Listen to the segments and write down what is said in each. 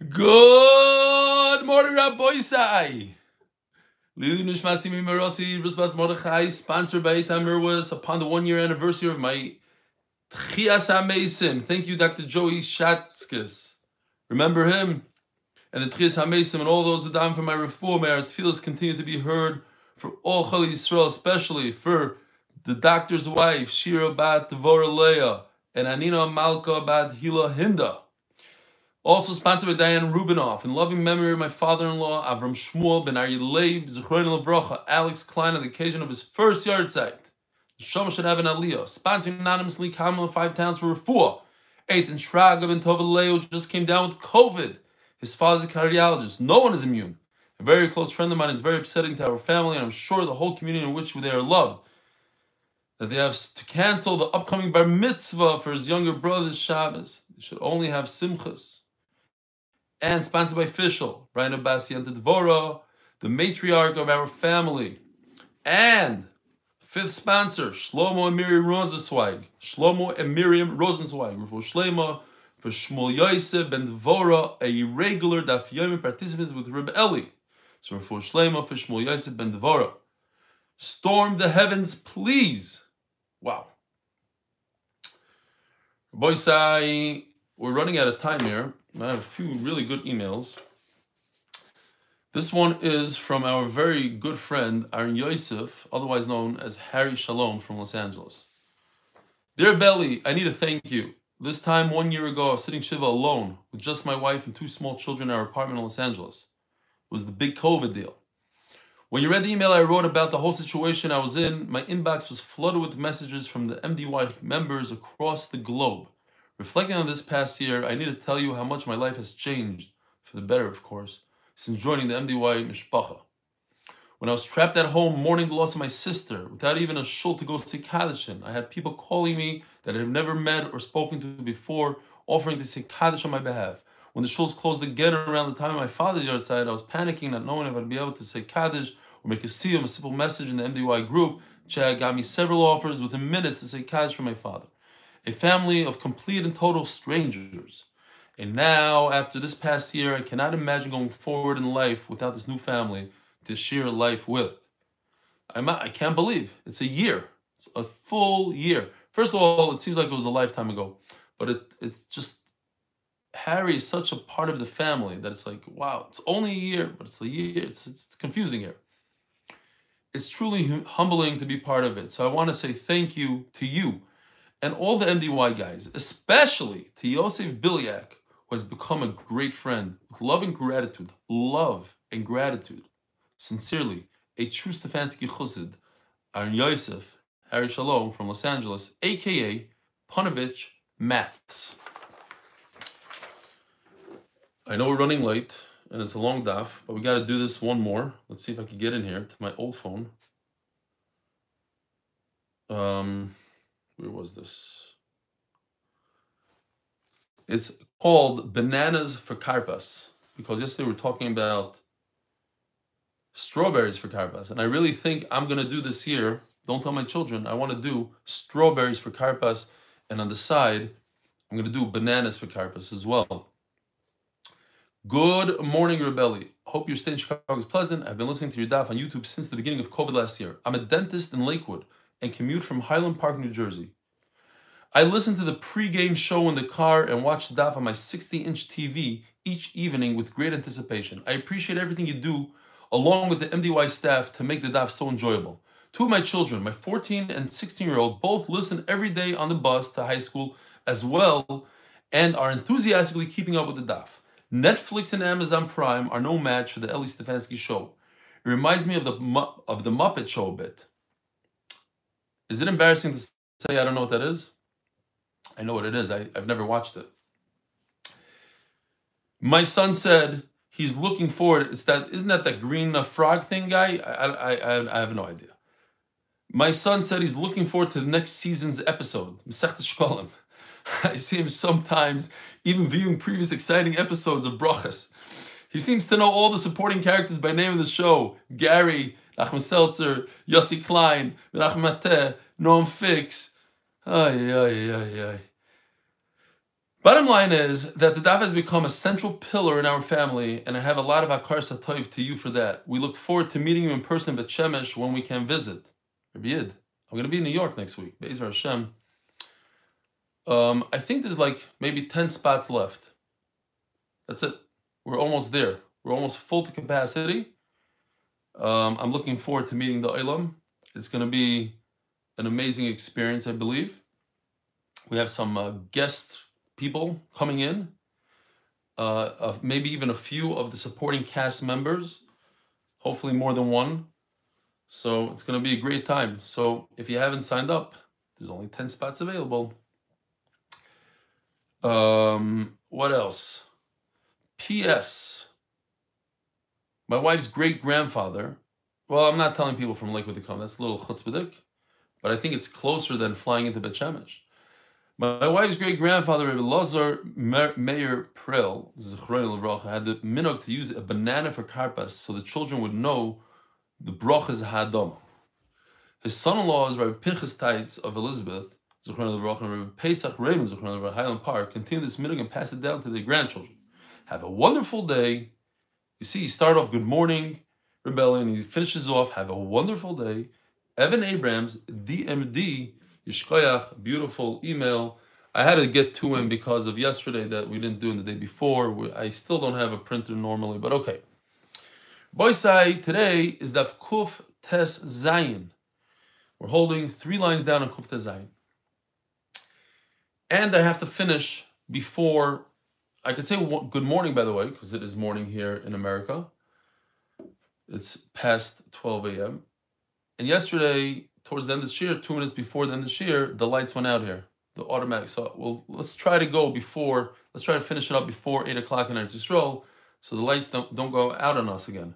Good morning, Rabbi Sai. Lili Nishmasi Mimarosi, Rusbas Mordechai, sponsored by Eitan Mirwas upon the one year anniversary of my Tchias HaMesim. Thank you, Dr. Joey Shatskis. Remember him? And the Tchias HaMesim and all those who died for my reform, may our tefillahs continue to be heard for all Chali Yisrael, especially for the doctor's wife, Shira Bat Devora Leah, and Anina Malka Bat Hila Hinda. Also sponsored by Diane Rubinoff. In loving memory of my father-in-law, Avram Shmuel ben Aryeh Zichron Levracha, Alex Klein, on the occasion of his first yard site. The Shama should have an aliyah. Sponsoring anonymously Kamala Five Towns for Refuah. Eight, and Shraga ben Tovaleo just came down with COVID. His father's a cardiologist. No one is immune. A very close friend of mine is very upsetting to our family, and I'm sure the whole community in which they are loved. That they have to cancel the upcoming bar mitzvah for his younger brother's Shabbos. They should only have simchas. And sponsored by Fishel, Brian Abbasian Dvora, the matriarch of our family. And fifth sponsor, Shlomo and Miriam Rosenzweig. Shlomo and Miriam Rosenzweig. For Shlema, for Shmuel Yosef ben Dvora, a regular Daf Yomi participants with Reb Eli. So for Shlema, for Shmuel Yosef ben Dvora. Storm the heavens, please. Wow. Boy, say we're running out of time here. I have a few really good emails. This one is from our very good friend Aaron Yosef, otherwise known as Harry Shalom from Los Angeles. Dear Belly, I need to thank you. This time, one year ago, I was sitting Shiva alone with just my wife and two small children in our apartment in Los Angeles. It was the big COVID deal. When you read the email I wrote about the whole situation I was in, my inbox was flooded with messages from the MDY members across the globe. Reflecting on this past year, I need to tell you how much my life has changed, for the better, of course, since joining the MDY Mishpacha. When I was trapped at home mourning the loss of my sister, without even a shul to go say Kaddish in, I had people calling me that I have never met or spoken to before, offering to say Kaddish on my behalf. When the shuls closed again around the time of my father's yard side, I was panicking, not knowing if I'd be able to say Kaddish or make a siyum, a simple message in the MDY group. Chad got me several offers within minutes to say Kaddish for my father. A family of complete and total strangers. And now, after this past year, I cannot imagine going forward in life without this new family to share life with. I'm, I can't believe it's a year. It's a full year. First of all, it seems like it was a lifetime ago, but it it's just Harry is such a part of the family that it's like, wow, it's only a year, but it's a year. It's, it's confusing here. It's truly hum- humbling to be part of it. So I want to say thank you to you and all the MDY guys, especially to Yosef Bilyak, who has become a great friend with love and gratitude. Love and gratitude. Sincerely, a true Stefansky Chussid, Aaron Yosef, Harry Shalom from Los Angeles, aka Panovich Maths. I know we're running late and it's a long daf, but we got to do this one more. Let's see if I can get in here to my old phone. Um, where was this? It's called Bananas for Karpas because yesterday we were talking about strawberries for Karpas, and I really think I'm gonna do this year. Don't tell my children. I want to do strawberries for Karpas, and on the side, I'm gonna do bananas for Karpas as well. Good morning, Rebelli. Hope your stay in Chicago is pleasant. I've been listening to your daf on YouTube since the beginning of COVID last year. I'm a dentist in Lakewood and commute from Highland Park, New Jersey. I listen to the pre-game show in the car and watch the daf on my 60-inch TV each evening with great anticipation. I appreciate everything you do along with the MDY staff to make the daf so enjoyable. Two of my children, my 14 and 16-year-old, both listen every day on the bus to high school as well and are enthusiastically keeping up with the daf. Netflix and Amazon Prime are no match for the Eli Stefansky show. It reminds me of the of the Muppet Show a bit. Is it embarrassing to say I don't know what that is? I know what it is. I, I've never watched it. My son said he's looking forward. It's that isn't that the green uh, frog thing, guy? I, I, I, I have no idea. My son said he's looking forward to the next season's episode. I see him sometimes even viewing previous exciting episodes of Brachas. He seems to know all the supporting characters by name in the show Gary, Nachman Seltzer, Yossi Klein, Menachem Mateh, Fix. Ay, ay, ay, ay. Bottom line is that the daf has become a central pillar in our family, and I have a lot of akar satayv to you for that. We look forward to meeting you in person at Shemesh when we can visit. Rabbi Yid, I'm going to be in New York next week. Be'ezer Hashem. Um, I think there's like maybe 10 spots left. That's it. We're almost there. We're almost full to capacity. Um, I'm looking forward to meeting the Olam. It's going to be an amazing experience, I believe. We have some uh, guest people coming in, uh, of maybe even a few of the supporting cast members, hopefully more than one. So it's going to be a great time. So if you haven't signed up, there's only 10 spots available. Um, what else? P.S. My wife's great grandfather. Well, I'm not telling people from Lakewood to come. That's a little chutzpahdik, but I think it's closer than flying into Bet Shemesh. My wife's great grandfather, Rabbi Lazar Meir Preil, had the minog to use a banana for karpas so the children would know the brachas hadam. His son-in-law is Rabbi Pinchas Teitz of Elizabeth, and Rabbi Pesach Raymond, Highland Park, continue this minog and pass it down to their grandchildren. Have a wonderful day. You see, he started off good morning, rebellion. He finishes off, have a wonderful day. Evan Abrams, DMD, Yishkoyach, beautiful email. I had to get to him because of yesterday that we didn't do in the day before. I still don't have a printer normally, but okay. Boisai, today is Daf Kuf Tes Zayin. We're holding three lines down on Kuf Tes Zayin. And I have to finish before, I could say good morning, by the way, because it is morning here in America. It's past 12 a.m. And yesterday, towards the end of the year, two minutes before the end of the year, the lights went out here, the automatic. So well, let's try to go before, let's try to finish it up before 8 o'clock in Eretz Yisrael, so the lights don't, don't go out on us again.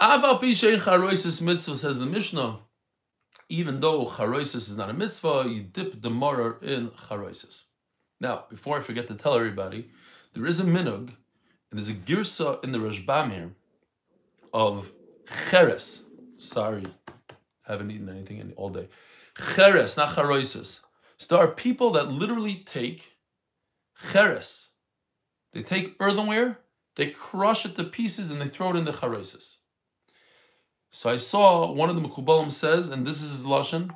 Aval Pishay Charoisis mitzvah says the Mishnah. Even though charoisis is not a mitzvah, you dip the morer in charoisis. Now, before I forget to tell everybody, there is a minug, and there's a girsa in the Rashbam here of cheres. Sorry, haven't eaten anything all day. Cheres, not charoisis. So there are people that literally take cheres. They take earthenware, they crush it to pieces, and they throw it in the charoisis. So I saw one of the Mekubalim says, and this is his lashon,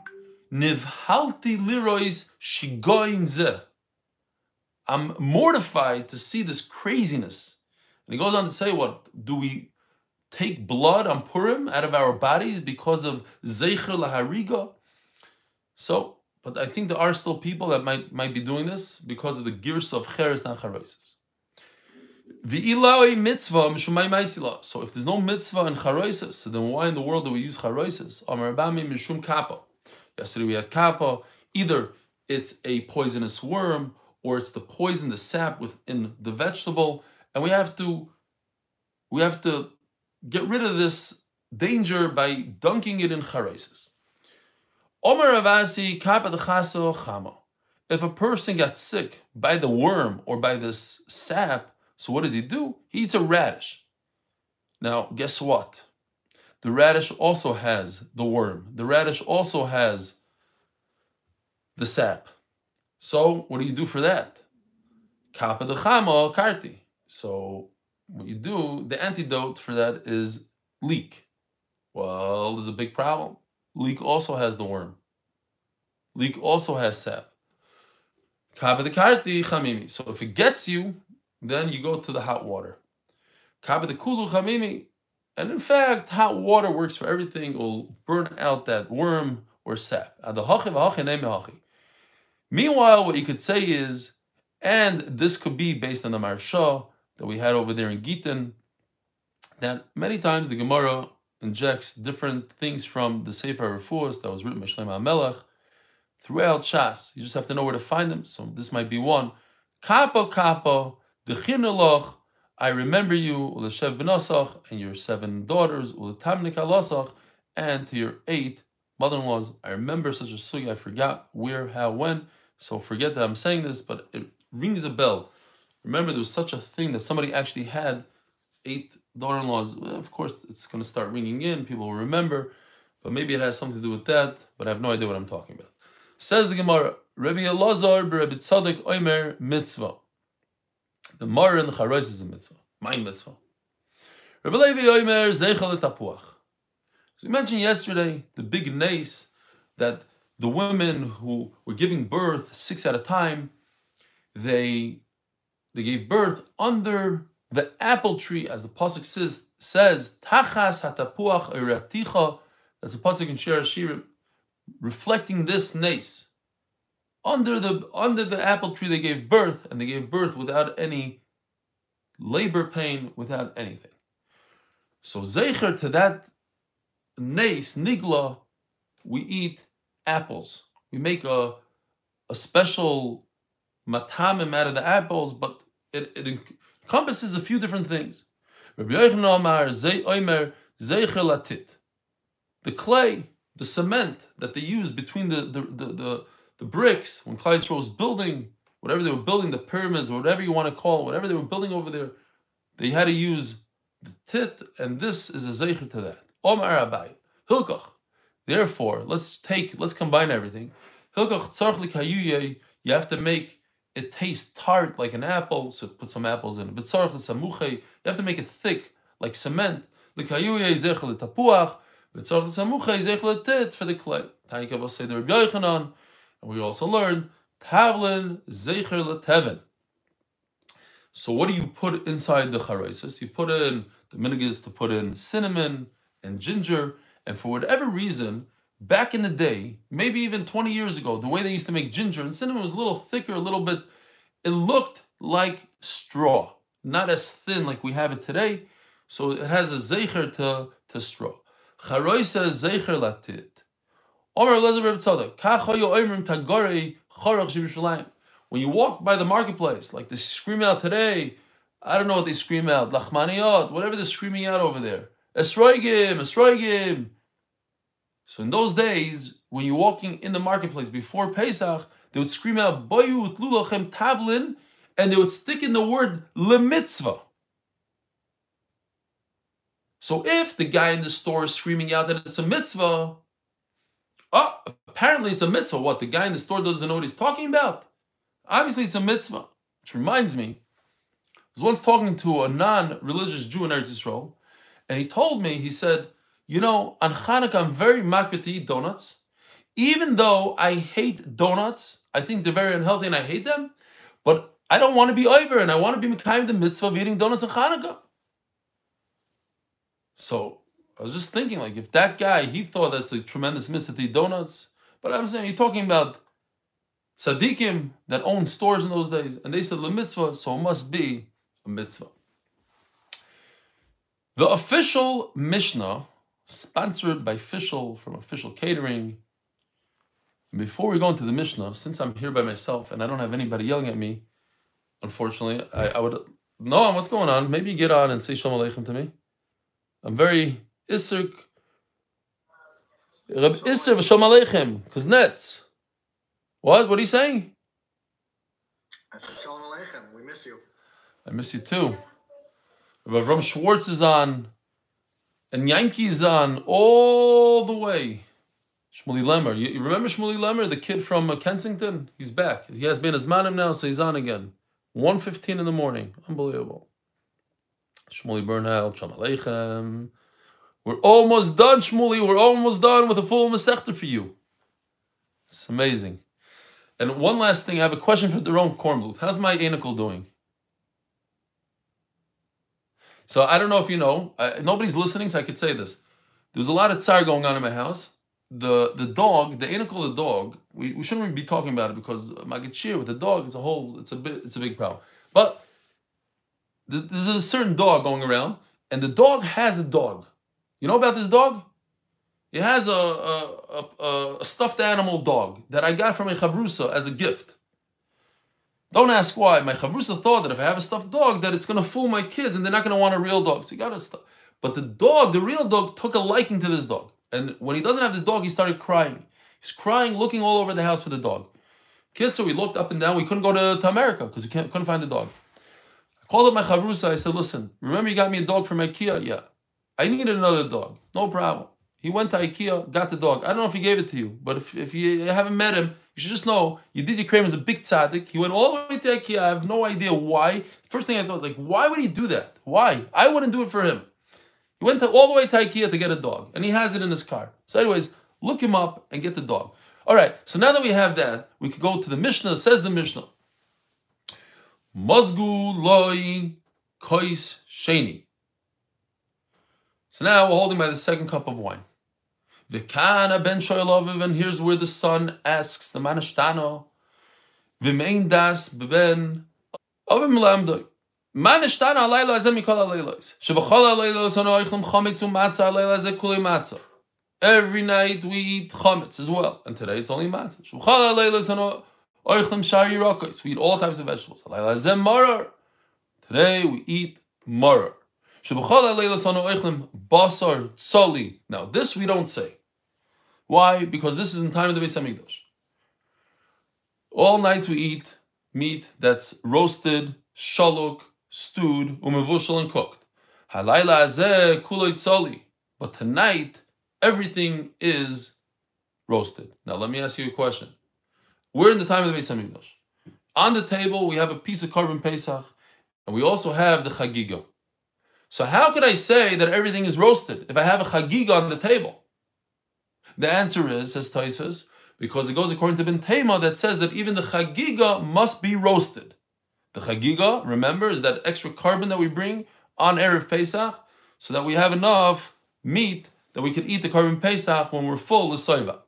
Nivhalti lirois shigoin ze. I'm mortified to see this craziness. And he goes on to say, what do we take blood on Purim out of our bodies because of Zeicher Lahariga? So, but I think there are still people that might might be doing this because of the gears of Cheres and Charoises. mitzvah So if there's no mitzvah in charoises, so then why in the world do we use charoises? Amar Abami mishum kappa. Yesterday we had kappa. Either it's a poisonous worm or it's the poison, the sap within the vegetable, and we have to we have to get rid of this danger by dunking it in charesis. Omer Ravasi chama. If a person got sick by the worm or by this sap, so what does he do? He eats a radish. Now, guess what? The radish also has the worm. The radish also has the sap. So, what do you do for that? Kappa de chama karti. So, what you do, the antidote for that is leek. Well, there's a big problem. Leek also has the worm. Leek also has sap. Kapa de karti chamimi. So if it gets you, then you go to the hot water. And in fact, hot water works for everything. It will burn out that worm or sap. Meanwhile, what you could say is, and this could be based on the Maharsha, that we had over there in Gittin, that many times the Gemara injects different things from the Sefer Refuos that was written by Shlomo HaMelech throughout Shas. You just have to know where to find them. So this might be one. Kapo kapo, dechinaloch, I remember you, u'leshev benosach, and your seven daughters, u'letamnik alosach, and to your eight mother-in-laws. I remember such a sugi, I forgot where, how, when. So forget that I'm saying this, but it rings a bell. Remember, there was such a thing that somebody actually had eight daughter-in-laws. Well, of course, it's going to start ringing in. People will remember, but maybe it has something to do with that. But I have no idea what I'm talking about. Says the Gemara, Rabbi Elazar, Rabbi Tzadok, Omer, mitzvah. The the Charais is a mitzvah. My mitzvah. Rabbi Levi Omer, Zeichel Tapuach. So you mentioned yesterday the big nace that the women who were giving birth six at a time, they they gave birth under the apple tree, as the pasuk says, says Tachas hatapuach eraticha. That's a pasuk in Shir Shirim, reflecting this nace. Under the under the apple tree, they gave birth, and they gave birth without any labor pain, without anything. So zecher to that nace nigla, we eat apples. We make a a special matamim out of the apples, but it, it encompasses a few different things. The clay, the cement that they use between the, the, the, the, the bricks when Klai was building, whatever they were building, the pyramids, or whatever you want to call it, whatever they were building over there, they had to use the tit, and this is a zeicher to that. Omar Abai, Hilkach. Therefore, let's take, let's combine everything. Hilkach you have to make it taste tart like an apple, so put some apples in it. But tzarch samuche, you have to make it thick like cement. For the clay. Tanika will say the Rabbi Yochanan, and we also learned tavlin zecher leteven. So what do you put inside the charaisis? You put in the minig is to put in cinnamon and ginger, and for whatever reason, back in the day, maybe even 20 years ago, the way they used to make ginger and cinnamon was a little thicker, a little bit, it looked like straw, not as thin like we have it today. So it has a zecher to, to straw. Charoisa zecher latit. Elazar Tzadok. When you walk by the marketplace, like they scream out today, I don't know what they scream out, lachmaniyot, whatever they're screaming out over there. Esroigim, esroigim. So in those days, when you're walking in the marketplace before Pesach, they would scream out Boyu Lulachem Tavlin, and they would stick in the word lemitzvah. So if the guy in the store is screaming out that it's a mitzvah, oh, apparently it's a mitzvah. What the guy in the store doesn't know what he's talking about. Obviously, it's a mitzvah. Which reminds me, I was once talking to a non-religious Jew in Eretz Yisrael, and he told me, he said, you know, on Hanukkah, I'm very makbid to eat donuts. Even though I hate donuts, I think they're very unhealthy and I hate them, but I don't want to be over and I want to be Mekayim the mitzvah of eating donuts on Hanukkah. So I was just thinking, like, if that guy, he thought that's a tremendous mitzvah to eat donuts, but I'm saying, you're talking about tzaddikim that owned stores in those days, and they said the mitzvah, so it must be a mitzvah. The official Mishnah sponsored by Fishel from Official Catering. Before we go into the Mishnah, since I'm here by myself and I don't have anybody yelling at me, unfortunately, I, I would no, what's going on? Maybe get on and say Shalom Aleichem to me. I'm very Isser. Reb Isser Shalom Aleichem, nets. What? What are you saying? I said Shalom Aleichem. We miss you. I miss you too. Rabbi Ram Schwartz is on and Yankees on all the way. Shmuley Lemmer. You, you, remember Shmuley Lemmer, the kid from uh, Kensington? He's back. He has been as manim now, so he's on again. 1.15 in the morning. Unbelievable. Shmuley Bernal, Shalom We're almost done, Shmuley. We're almost done with a full Masechta for you. It's amazing. And one last thing, I have a question for Doron Kornbluth. How's my anicle doing? So I don't know if you know, uh, nobody's listening, so I could say this. There's a lot of tsar going on in my house. The the dog, the animal of the dog, we, we shouldn't be talking about it because Magachir with the dog, it's a whole, it's a bit, it's a big problem. But th- there's a certain dog going around, and the dog has a dog. You know about this dog? It has a, a, a, a stuffed animal dog that I got from a chavrusa as a gift. Don't ask why. My chavrusa thought that if I have a stuffed dog, that it's going to fool my kids and they're not going to want a real dog. So he got a stuff. But the dog, the real dog, took a liking to this dog. And when he doesn't have the dog, he started crying. He's crying, looking all over the house for the dog. Kids, so we looked up and down. We couldn't go to, to America because we couldn't find the dog. I called up my chavrusa. I said, listen, remember you got me a dog from IKEA? Yeah. I needed another dog. No problem. He went to IKEA, got the dog. I don't know if he gave it to you, but if, if you haven't met him, You should just know Yedidya Kramer is a big tzaddik. He went all the way to IKEA. I have no idea why. First thing I thought, like, why would he do that? Why? I wouldn't do it for him. He went to, all the way to IKEA to get a dog, and he has it in his car. So, anyways, look him up and get the dog. All right, so now that we have that, we could go to the Mishnah. Says the Mishnah, Mazgu loy kois sheni. So now we're holding by the second cup of wine. V'kana ben shoyloviv, and here's where the son asks the manishtano, v'mein das ben ovim lamdoi. Manishtano alayla azem mikol alaylos. Shevachol alaylos ano oichlim chometz u'matzah alayla ze kuli matzah. Every night we eat chametz as well, and today it's only matzah. Shevachol alaylos ano oichlim shari. We eat all types of vegetables. Alayla zem marar. Today we eat marar. Now, this we don't say. Why? Because this is in time of the Beis Hamikdash. All nights we eat meat that's roasted, shaluk, stewed, umevushal, and cooked. Halayla azeh kulay tzali. But tonight, everything is roasted. Now, let me ask you a question. We're in the time of the Beis Hamikdash. On the table, we have a piece of carbon pesach, and we also have the chagiga. So how could I say that everything is roasted if I have a chagiga on the table? The answer is, says Taisus, because it goes according to Ben Tema that says that even the chagiga must be roasted. The chagiga, remember, is that extra carbon that we bring on Erev Pesach so that we have enough meat that we can eat the carbon Pesach when we're full of soiva.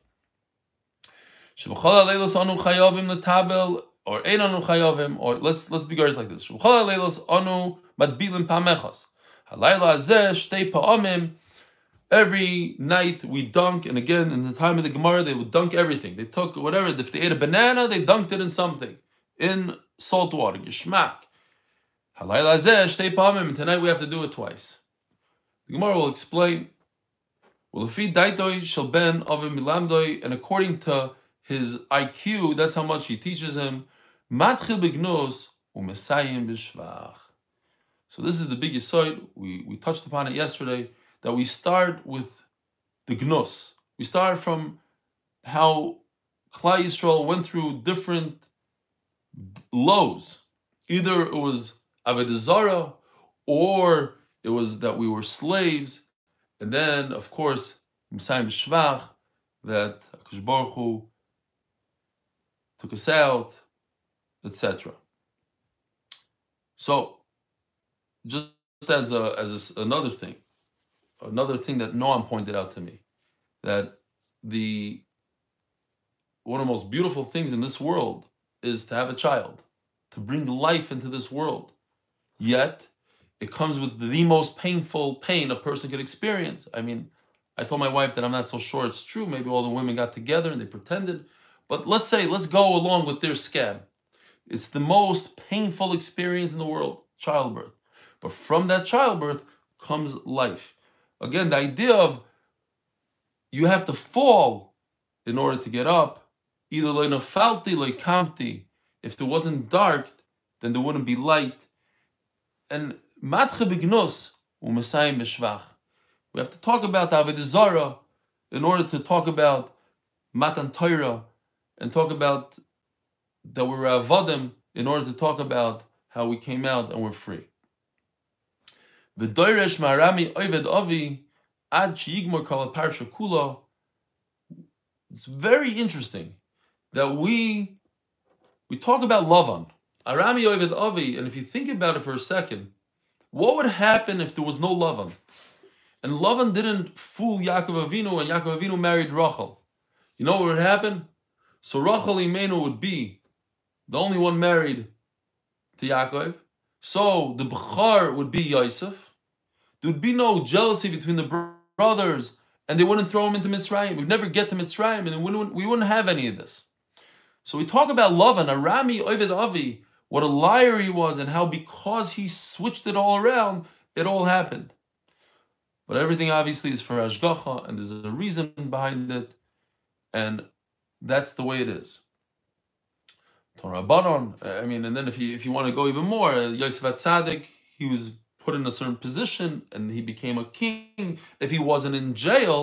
Or or let's let's be guys like this. Every night we dunk, and again in the time of the Gemara they would dunk everything. They took whatever. If they ate a banana, they dunked it in something, in salt water. Yishmak. Tonight we have to do it twice. The Gemara will explain. And according to his IQ, that's how much he teaches him. Matchil begnos umesayim b'shvach. So this is the biggest side. We, we touched upon it yesterday, that we start with the Gnos. We start from how Klal Yisrael went through different lows. Either it was Avodah or it was that we were slaves, and then, of course, Messiah Shvach, that Akash Baruch Hu took us out, etc. So just as a, as a, another thing, another thing that Noam pointed out to me, that the one of the most beautiful things in this world is to have a child, to bring life into this world. Yet, it comes with the most painful pain a person could experience. I mean, I told my wife that I'm not so sure it's true. Maybe all the women got together and they pretended. But let's say, let's go along with their scam. It's the most painful experience in the world childbirth. But from that childbirth comes life. Again, the idea of you have to fall in order to get up. Either like falti like kamti. If there wasn't dark, then there wouldn't be light. And matche bignos u'mesayim b'shvach. We have to talk about Avodah Zarah in order to talk about Matan Torah and talk about that we're avodim in order to talk about how we came out and we're free. V'doiresh ma'arami oived avi ad sheyigmor kol parsha. It's very interesting that we we talk about Lavan, Arami oived avi, and if you think about it for a second, what would happen if there was no Lavan? And Lavan didn't fool Yaakov Avinu, and Yaakov Avinu married Rachel. You know what would happen? So Rachel Imenu would be the only one married to Yaakov. So the Bechar would be Yosef. There would be no jealousy between the brothers, and they wouldn't throw him into Mitzrayim. We'd never get to Mitzrayim, and we wouldn't, we wouldn't have any of this. So we talk about Lavan, Arami Ovid Avi, what a liar he was, and how because he switched it all around, it all happened. But everything obviously is for Ashgacha, and there's a reason behind it, and that's the way it is. Torah Banon, I mean, and then if you if you want to go even more, Yosef Atzadik, he was put in a certain position and he became a king, if he wasn't in jail,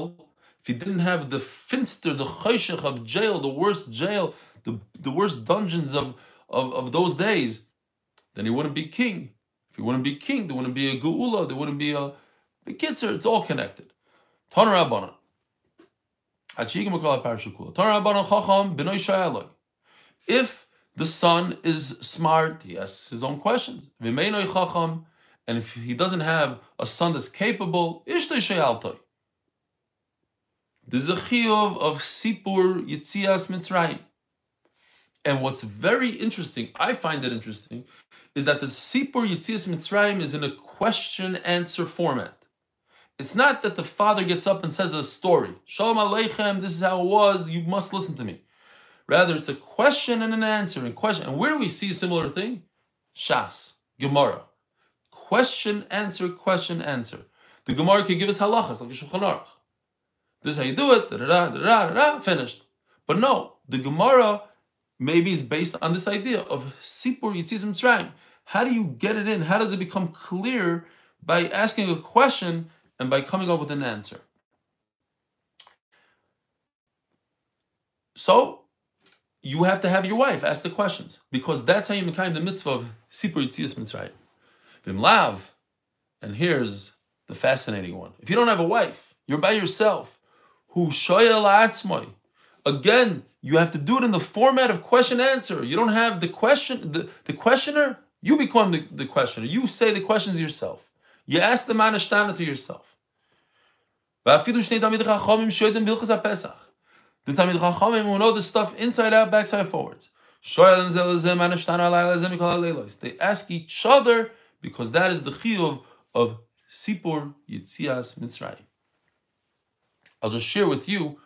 if he didn't have the finster, the choshech of jail, the worst jail the, the worst dungeons of, of, of those days, then he wouldn't be king. If he wouldn't be king, there wouldn't be a geula, there wouldn't be a, a kitzer, it's all connected. Taner Rabbanan. If the son is smart, he asks his own questions. And if he doesn't have a son that's capable, this is a chiyuv of Sipur Yitzias Mitzrayim. And what's very interesting, I find it interesting, is that the Sipur Yitzias Mitzrayim is in a question-answer format. It's not that the father gets up and says a story. Shalom Aleichem, this is how it was, you must listen to me. Rather, it's a question and an answer and question. And where do we see a similar thing? Shas, Gemara. Question, answer, question, answer. The Gemara can give us halachas like a Shulchan Aruch. This is how you do it, da da da da finished. But no, the Gemara maybe is based on this idea of Sipur Yitzizim Tzrayim. How do you get it in? How does it become clear by asking a question and by coming up with an answer? So, you have to have your wife ask the questions because that's how you make the mitzvah of Sipur Yitzias Mitzrayim. Vim lav, and here's the fascinating one. If you don't have a wife, you're by yourself. Who atzmoi. Again, you have to do it in the format of question answer. You don't have the question, the, the questioner, you become the, the questioner. You say the questions yourself. You ask the manashtana to yourself. The Talmid Chachamim will know the stuff inside out, backside, forwards. They ask each other because that is the chiyuv of Sipur Yitzias Mitzrayim. I'll just share with you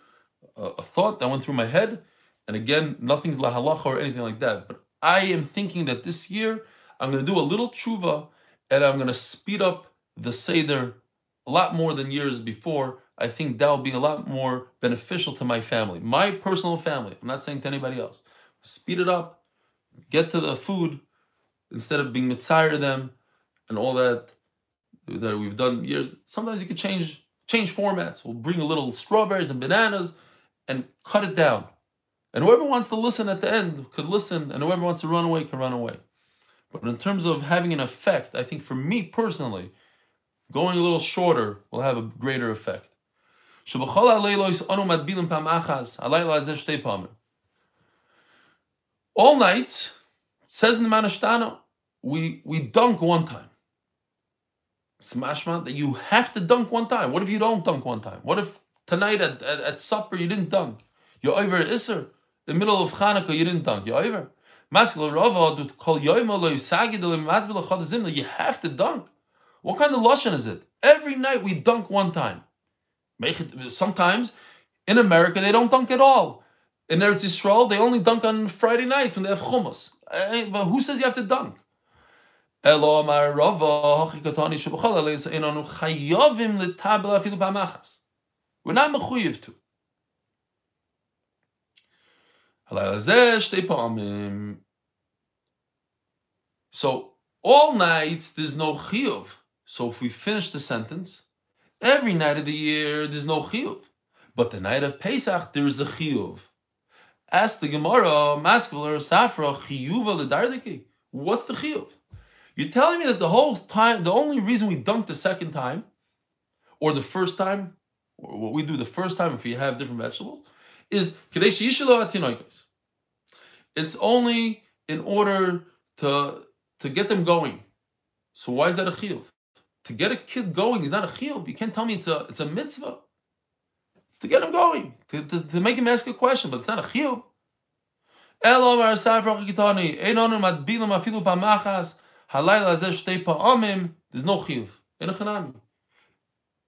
a, a, thought that went through my head, and again, nothing's lahalacha or anything like that. But I am thinking that this year I'm going to do a little tshuva, and I'm going to speed up the seder a lot more than years before I think that will be a lot more beneficial to my family, my personal family. I'm not saying to anybody else. Speed it up, get to the food instead of being mitzire them and all that that we've done years. Sometimes you could change change formats. We'll bring a little strawberries and bananas and cut it down. And whoever wants to listen at the end could listen, and whoever wants to run away can run away. But in terms of having an effect, I think for me personally, going a little shorter will have a greater effect. All night, says in the Manashtana, we, we dunk one time. Smashma that you have to dunk one time. What if you don't dunk one time? What if tonight at, at, at supper you didn't dunk? You're over Isser. In the middle of Hanukkah you didn't dunk. You're over. You have to dunk. What kind of lotion is it? Every night we dunk one time. Sometimes in America they don't dunk at all. In Eretz Yisrael they only dunk on Friday nights when they have hummus. Eh, but who says you have to dunk? We're not mechuyev to. So all nights there's no chiyuv. So if we finish the sentence, Every night of the year, there's no chiyuv. But the night of Pesach, there is a chiyuv. Ask the Gemara, Maskvil or Safra, chiyuva ledardiki. What's the chiyuv? You're telling me that the whole time, the only reason we dunk the second time, or the first time, or what we do the first time if we have different vegetables, is It's only in order to to get them going. So why is that a chiyuv? To get a kid going is not a chiyuv. You can't tell me it's a it's a mitzvah. It's to get him going, to, to, to make him ask a question, but it's not a chiyuv. There's no chiyuv. In a chanami.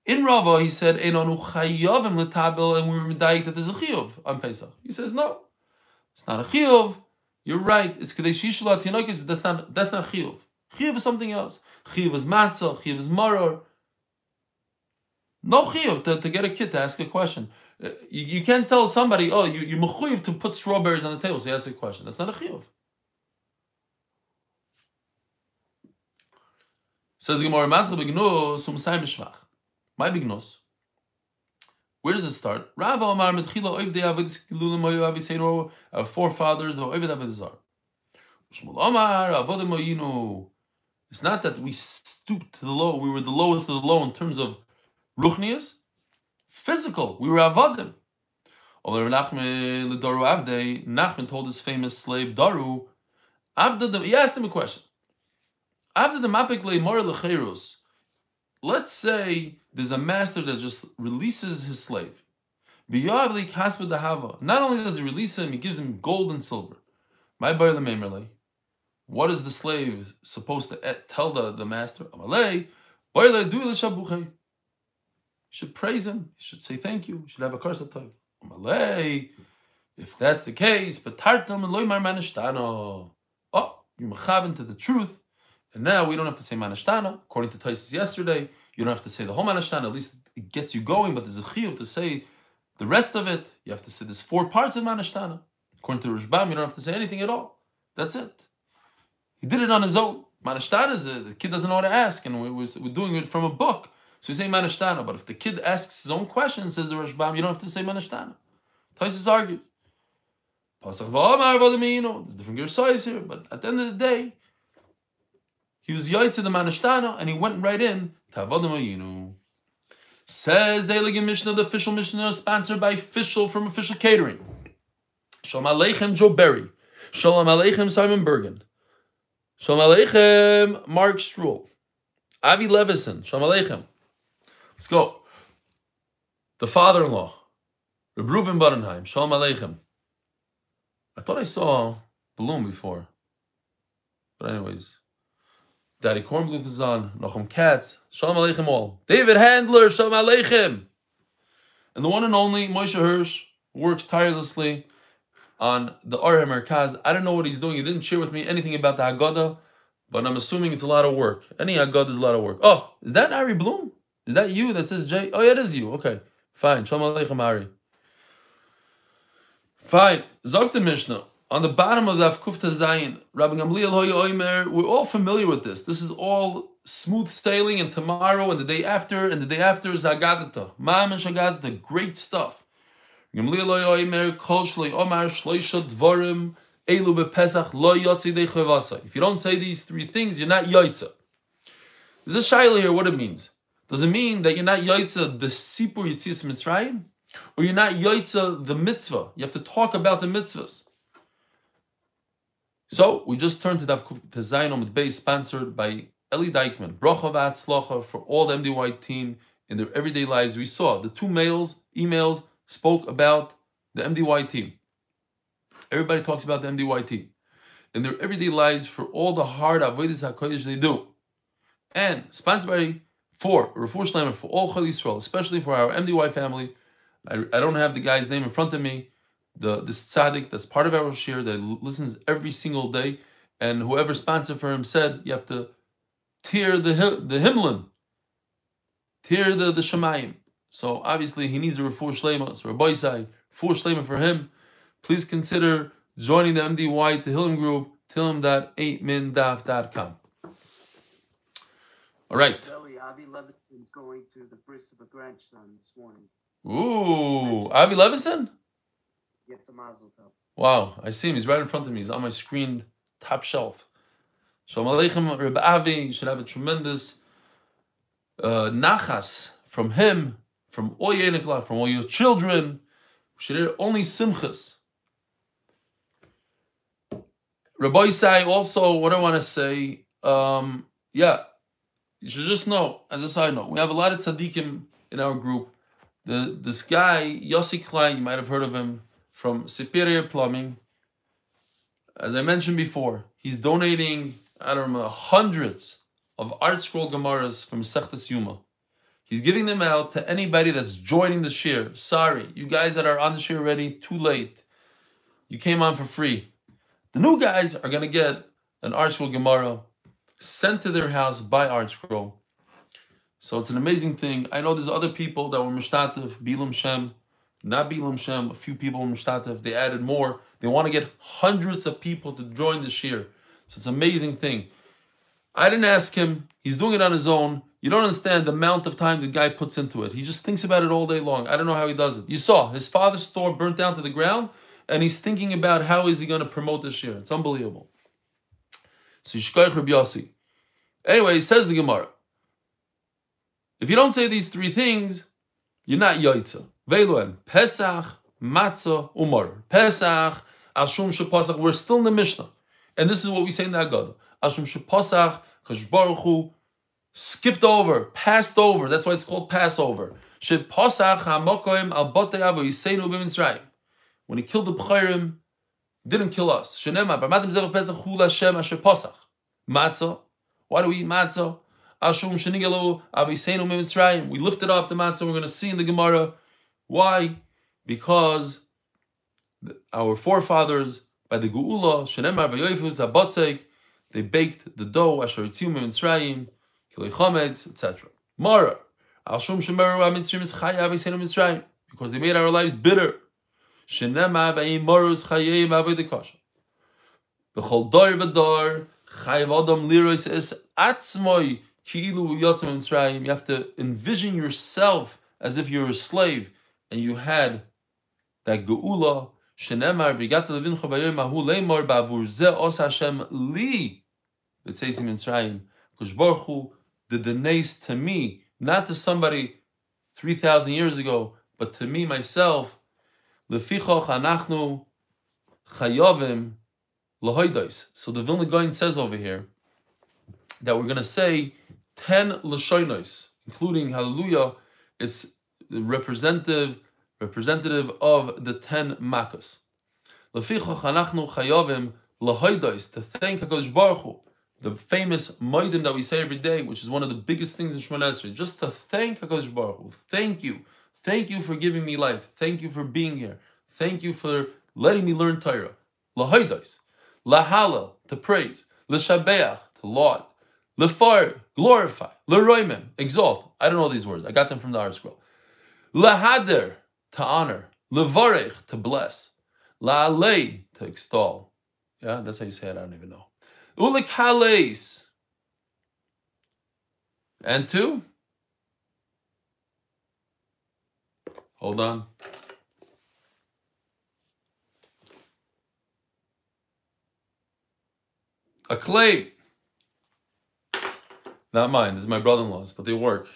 In Rava, he said, "Einonu chayavim letabel," and we were medayik that there's a chiyuv on Pesach. He says, "No, it's not a chiyuv. You're right. It's kadesh yishlat but that's not that's not chiyuv. Chiyuv is something else. Chiyuv is matzah, chiyuv is maror. No chiyuv to, to get a kid to ask a question. Uh, you, you can't tell somebody, oh, you, you're to put strawberries on the table, so you ask a question. That's not a chiyuv. Says the Gemara, Matcha begnus umsayim b'shvach. My begnus. Where does it start? Rava Amar Medchila Oivdei Avidis Kilulim Oyu Aviseiro, our forefathers, the Oived Avidizar. Shmuel Amar Avodim Oyinu. It's not that we stooped to the low, we were the lowest of the low in terms of Ruchnias. Physical, we were Avodim. Although Nachman Daru Avdei, Nachman told his famous slave Daru, Avda, he asked him a question. After the Mapik Mor Lecherus, let's say there's a master that just releases his slave. Not only does he release him, he gives him gold and silver. My What is the slave supposed to tell the, the master? should praise him. Should say thank you. Should have a curse of If that's the case, but oh, you're mechaven to the truth, and now we don't have to say manashtana. According to Taisis yesterday, you don't have to say the whole manashtana. At least it gets you going, but there's a chiyuv to say the rest of it. You have to say there's four parts of manashtana. According to Rashbam, you don't have to say anything at all. That's it. He did it on his own. Manashtana is a, the kid doesn't know how to ask, and we, are doing it from a book. So we say manashtana. But if the kid asks his own question, says the Rashbam, you don't have to say manashtana. Taisis argues. Pasach There's different gersayis here, but at the end of the day, he was yaitz the manashtana, and he went right in to. Says the Elegant Mishnah, the official Mishnah, sponsored by official from official catering. Shalom Aleichem Joe Berry. Shalom Aleichem Simon Bergen. Shalom Aleichem Mark Struhl. Avi Levison. Shalom Aleichem. Let's go. The father-in-law. Reuven Budenheim. Shalom Aleichem. I thought I saw Bloom before. But anyways. Daddy Kornbluth is on. Nachum Katz. Shalom Aleichem all. David Handler. Shalom Aleichem. And the one and only Moshe Hirsch works tirelessly on the Arhem Merkaz. I don't know what he's doing. He didn't share with me anything about the Haggadah, but I'm assuming it's a lot of work. Any Haggadah is a lot of work. Oh, is that Ari Bloom? Is that you that says J? Oh, yeah, it is you. Okay, fine. Shalom Aleichem Ari. Fine. Zokta Mishnah. On the bottom of the Kufta Zayin, Rabbi Gamliel Hoya Oimer, we're all familiar with this. This is all smooth sailing, and tomorrow, and the day after, and the day after is Agadata. Mam and Shagadata, great stuff. Gamliel Hoya Oimer, Kol Omar, Dvorim, Elu Bepesach, Lo Yotzi De Chavasa. If you don't say these three things, you're not Yaitza. There's a shaila here, what it means. Does it mean that you're not Yaitza the Sipur Yitzis Mitzrayim? Or you're not Yaitza the mitzvah? You have to talk about the mitzvahs. So we just turned to Daf Tezayin with Bay, sponsored by Eli Dykman. Bracha v'atzlacha for all the MDY team in their everyday lives. We saw the two mails, emails spoke about the MDY team. Everybody talks about the MDY team in their everyday lives for all the hard avodas hakodesh they do, and sponsored by for Refuah Shleimer for all Chal Yisrael, especially for our MDY family. I, I don't have the guy's name in front of me the this tzaddik that's part of our shir that listens every single day, and whoever sponsored for him said you have to tear the the himlin, tear the the shemayim. So obviously he needs a refuah shlema. So Rabbi Isai, refuah shlema for him. Please consider joining the MDY Tehillim group, tehillim.8mindaf.com. All right. Avi Levinson's going to the bris of a grandson this morning. Ooh, Avi Levison? gets a mazel tov. Wow, I see him. He's right in front of me. He's on my screen, top shelf. Shalom Aleichem, Reb Avi. You should have a tremendous uh, nachas from him, from all your from all your children. We should hear only simchas. Rabbi say also, what I want to say, um, yeah, you should just know, as a side note, we have a lot of tzaddikim in our group. The this guy Yossi Klein, you might have heard of him from Superior Plumbing. As I mentioned before, he's donating, I don't know, hundreds of ArtScroll Gemaras from Sechtas Yuma. He's giving them out to anybody that's joining the share. Sorry, you guys that are on the share already, too late. You came on for free. The new guys are going to get an ArtScroll Gemara sent to their house by ArtScroll. So it's an amazing thing. I know there's other people that were Mishtatif, Bilam Shem, not Bilam Shem, a few people in Mishtatev, they added more. They want to get hundreds of people to join the shir. So it's an amazing thing. I didn't ask him. He's doing it on his own. You don't understand the amount of time the guy puts into it. He just thinks about it all day long. I don't know how he does it. You saw his father's store burnt down to the ground, and he's thinking about how is he going to promote this year. It's unbelievable. So Yishkoich Rabbi Yossi. Anyway, he says the Gemara. If you don't say these three things, you're not Yoitza. Veiluen, Pesach, Matzah, Umar. Pesach, Ashum Shepasach. We're still in the Mishnah. And this is what we say in the Haggadah. Ashum Shepasach, Kash Hu, skipped over, passed over. That's why it's called Passover. Shepasach HaMokoim Al Botei Avo Yiseinu B'Mitzrayim. When he killed the B'chayrim, didn't kill us. Shenema, B'matim Zevach Pesach Hu Lashem Asher Pasach. Matzah. Why do we eat matzah? Ashum Shenigelu Aviseinu Mitzrayim. We lifted up the matzah. We're going to see in the Gemara. Why? Because our forefathers, by the Geula, Shenemar V'yoifus Habotzek, they baked the dough, Asher Yitziu Mitzrayim, Kilei Chometz, etc. Mara. Ashum Shemeru HaMitzrim is Chaya Aviseinu Mitzrayim. Because they made our lives bitter. Shenemar V'ayim Morus Chayei Avodah Kasha. B'chol Dor V'dor, Chayav Adam Lirois Es Atzmoi, Ki'ilu Yotzim Mitzrayim. You have to envision yourself as if you're a slave and you had that geula shenemar v'gata levincha b'yom ahu leimor ba'avur ze os Hashem li b'tzeisim Mitzrayim. Because Baruch Hu did the nace to me, not to somebody three thousand years ago, but to me myself. Lefichoch anachnu chayovim lahoidos. So the Vilna Gaon says over here that we're going to say ten lashonos, including Hallelujah. It's representative representative of the ten makkos. Lefichoch anachnu chayovim lahoidos to thank Hakadosh Baruch Hu, the famous Modim that we say every day, which is one of the biggest things in Shemona Esrei, just to thank Hakadosh Baruch Hu. Thank you, thank you for giving me life. Thank you for being here. Thank you for letting me learn Torah. Lahoidos, lahalal to praise, l'shabeach to laud, lefar glorify, leroimim exalt. I don't know these words. I got them from the ArtScroll. Lahader to honor, levarech to bless, la'alei to extol. Yeah, that's how you say it. I don't even know. Ulikales. And two. Hold on. A clay. Not mine. This is my brother-in-law's, but they work.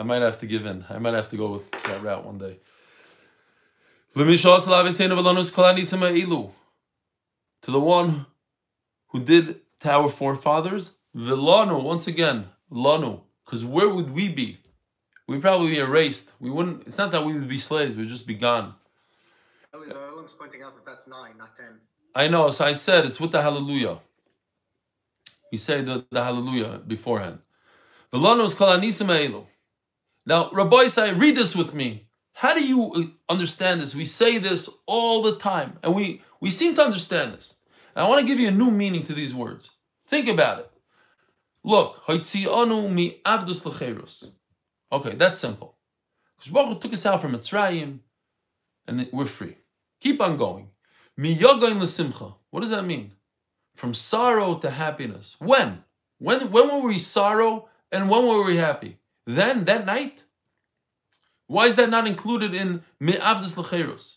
I might have to give in. I might have to go with that route one day. To the one who did to our forefathers, Vilano, once again, Lanu, because where would we be? We'd probably be erased. We wouldn't, it's not that we would be slaves, we'd just be gone. Eli, pointing out that that's nine, not ten. I know, so I said it's with the hallelujah. We say the, the hallelujah beforehand. Vilano is called Anisim Now, Rabbi say, read this with me. How do you uh, understand this? We say this all the time, and we, we seem to understand this. And I want to give you a new meaning to these words. Think about it. Look, mi avdus lecherus. Okay, that's simple. Because took us out from Mitzrayim, and we're free. Keep on going. Mi yogain lesimcha. What does that mean? From sorrow to happiness. When? When? When were we sorrow, and when were we happy? Then, that night. Why is that not included in mi avdus lecherus?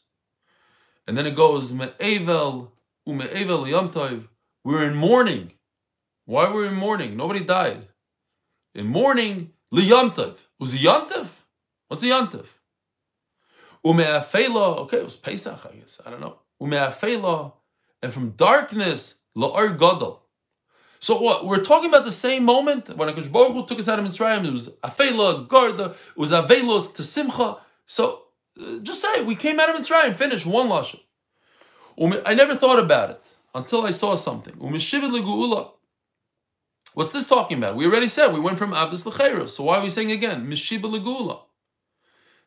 And then it goes me'evel ume'evel yom tov. We're in mourning. Why were we in mourning? Nobody died. In mourning, liyamtiv. Was it yamtiv? What's a yamtiv? Ume'afela. Okay, it was Pesach, I guess. I don't know. Ume'afela. And from darkness, la'ar gadol. So what? We're talking about the same moment when Hakadosh Baruch Hu took us out of Mitzrayim. It was afela, garda. It was avelos to simcha. So uh, just say we came out of Mitzrayim. Finish one lashon. I never thought about it until I saw something. What's this talking about? We already said we went from Avdus Lecheros. So why are we saying again? Mishiba Legula.